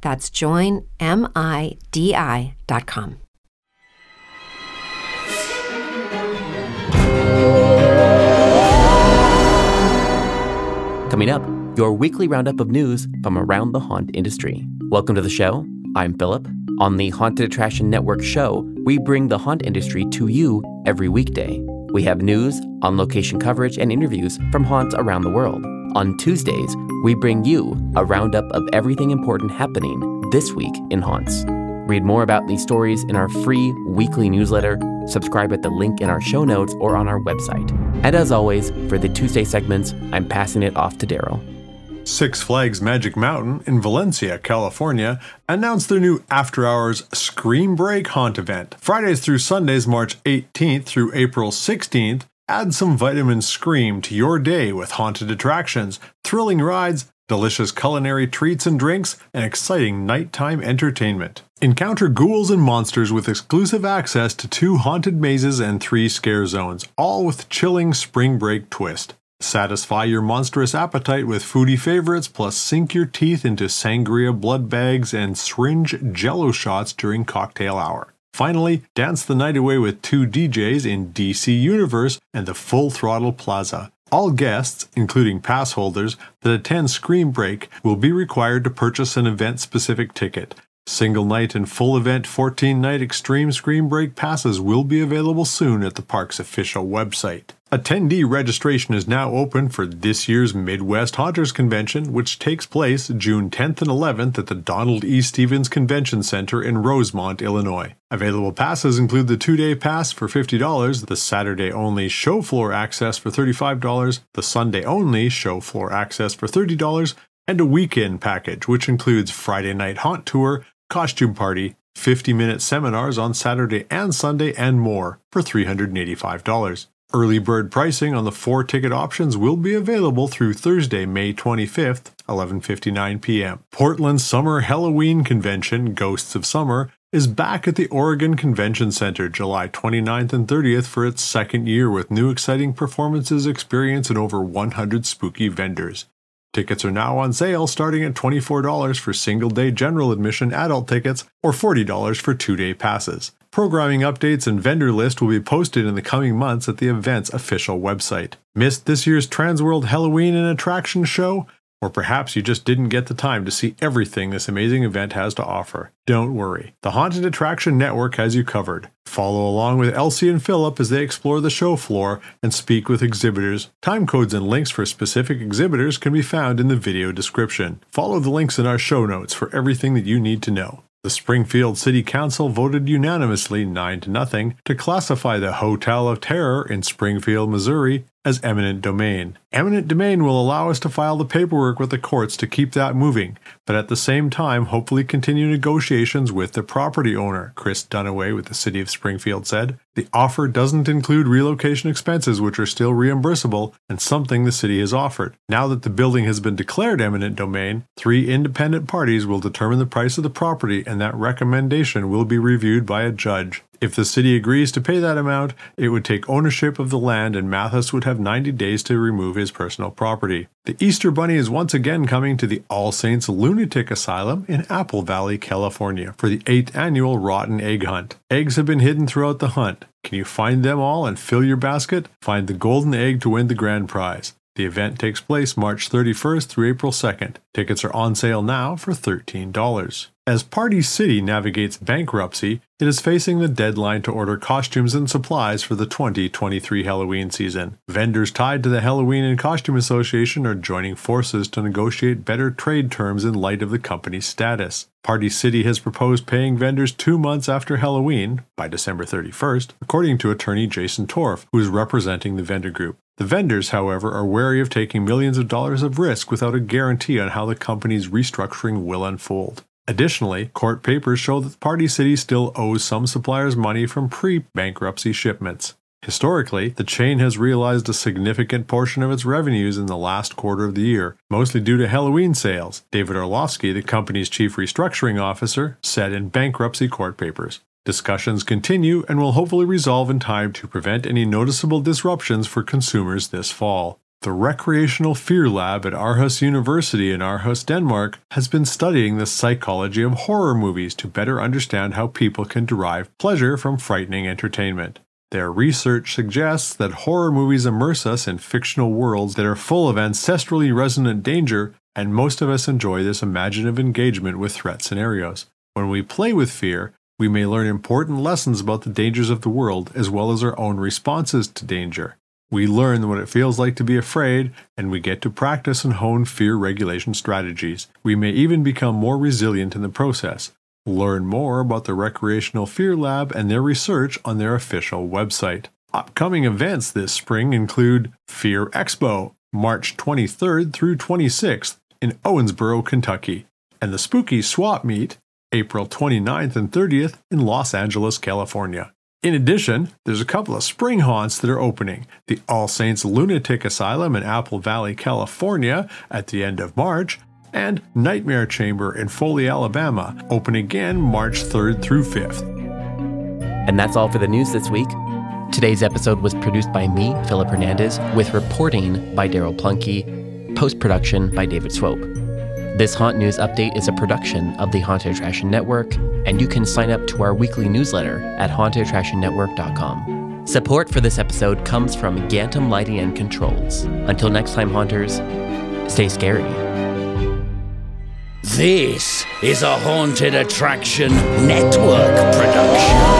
That's joinmidi.com. Coming up, your weekly roundup of news from around the haunt industry. Welcome to the show. I'm Philip. On the Haunted Attraction Network show, we bring the haunt industry to you every weekday. We have news, on location coverage, and interviews from haunts around the world. On Tuesdays, we bring you a roundup of everything important happening this week in haunts. Read more about these stories in our free weekly newsletter. Subscribe at the link in our show notes or on our website. And as always, for the Tuesday segments, I'm passing it off to Daryl. Six Flags Magic Mountain in Valencia, California, announced their new after hours Scream Break Haunt event. Fridays through Sundays, March 18th through April 16th, add some vitamin Scream to your day with haunted attractions, thrilling rides, delicious culinary treats and drinks, and exciting nighttime entertainment. Encounter ghouls and monsters with exclusive access to two haunted mazes and three scare zones, all with chilling spring break twist. Satisfy your monstrous appetite with foodie favorites, plus sink your teeth into sangria blood bags and syringe jello shots during cocktail hour. Finally, dance the night away with two DJs in DC Universe and the Full Throttle Plaza. All guests, including pass holders, that attend Scream Break will be required to purchase an event specific ticket. Single night and full event 14 night Extreme Scream Break passes will be available soon at the park's official website. Attendee registration is now open for this year's Midwest Haunters Convention, which takes place June 10th and 11th at the Donald E. Stephens Convention Center in Rosemont, Illinois. Available passes include the two day pass for $50, the Saturday only show floor access for $35, the Sunday only show floor access for $30, and a weekend package, which includes Friday night haunt tour, costume party, 50 minute seminars on Saturday and Sunday, and more for $385. Early bird pricing on the four ticket options will be available through Thursday, May 25th, 11:59 p.m. Portland's Summer Halloween Convention, Ghosts of Summer, is back at the Oregon Convention Center July 29th and 30th for its second year with new exciting performances, experience, and over 100 spooky vendors. Tickets are now on sale starting at $24 for single day general admission adult tickets or $40 for two day passes. Programming updates and vendor list will be posted in the coming months at the event's official website. Missed this year's Transworld Halloween and Attraction show? Or perhaps you just didn't get the time to see everything this amazing event has to offer. Don't worry, the Haunted Attraction Network has you covered. Follow along with Elsie and Philip as they explore the show floor and speak with exhibitors. Time codes and links for specific exhibitors can be found in the video description. Follow the links in our show notes for everything that you need to know. The Springfield City Council voted unanimously 9 to nothing to classify the Hotel of Terror in Springfield, Missouri as eminent domain. Eminent domain will allow us to file the paperwork with the courts to keep that moving, but at the same time, hopefully continue negotiations with the property owner, Chris Dunaway with the City of Springfield said. The offer doesn't include relocation expenses, which are still reimbursable, and something the city has offered. Now that the building has been declared eminent domain, three independent parties will determine the price of the property, and that recommendation will be reviewed by a judge. If the city agrees to pay that amount, it would take ownership of the land and Mathis would have 90 days to remove his personal property. The Easter Bunny is once again coming to the All Saints Lunatic Asylum in Apple Valley, California for the 8th annual Rotten Egg Hunt. Eggs have been hidden throughout the hunt. Can you find them all and fill your basket? Find the golden egg to win the grand prize. The event takes place March 31st through April 2nd. Tickets are on sale now for $13. As Party City navigates bankruptcy, it is facing the deadline to order costumes and supplies for the 2023 Halloween season. Vendors tied to the Halloween and Costume Association are joining forces to negotiate better trade terms in light of the company's status. Party City has proposed paying vendors two months after Halloween, by December 31st, according to attorney Jason Torf, who is representing the vendor group. The vendors, however, are wary of taking millions of dollars of risk without a guarantee on how the company's restructuring will unfold. Additionally, court papers show that Party City still owes some suppliers money from pre bankruptcy shipments. Historically, the chain has realized a significant portion of its revenues in the last quarter of the year, mostly due to Halloween sales, David Orlofsky, the company's chief restructuring officer, said in bankruptcy court papers. Discussions continue and will hopefully resolve in time to prevent any noticeable disruptions for consumers this fall. The Recreational Fear Lab at Aarhus University in Aarhus, Denmark, has been studying the psychology of horror movies to better understand how people can derive pleasure from frightening entertainment. Their research suggests that horror movies immerse us in fictional worlds that are full of ancestrally resonant danger, and most of us enjoy this imaginative engagement with threat scenarios. When we play with fear, we may learn important lessons about the dangers of the world as well as our own responses to danger. We learn what it feels like to be afraid, and we get to practice and hone fear regulation strategies. We may even become more resilient in the process. Learn more about the Recreational Fear Lab and their research on their official website. Upcoming events this spring include Fear Expo, March 23rd through 26th in Owensboro, Kentucky, and the Spooky Swap Meet, April 29th and 30th in Los Angeles, California. In addition, there's a couple of spring haunts that are opening the All Saints Lunatic Asylum in Apple Valley, California at the end of March, and Nightmare Chamber in Foley, Alabama, open again March 3rd through 5th. And that's all for the news this week. Today's episode was produced by me, Philip Hernandez, with reporting by Daryl Plunkey, post production by David Swope. This Haunt News Update is a production of the Haunted Attraction Network, and you can sign up to our weekly newsletter at hauntedattractionnetwork.com. Support for this episode comes from Gantom Lighting and Controls. Until next time, Haunters, stay scary. This is a Haunted Attraction Network production.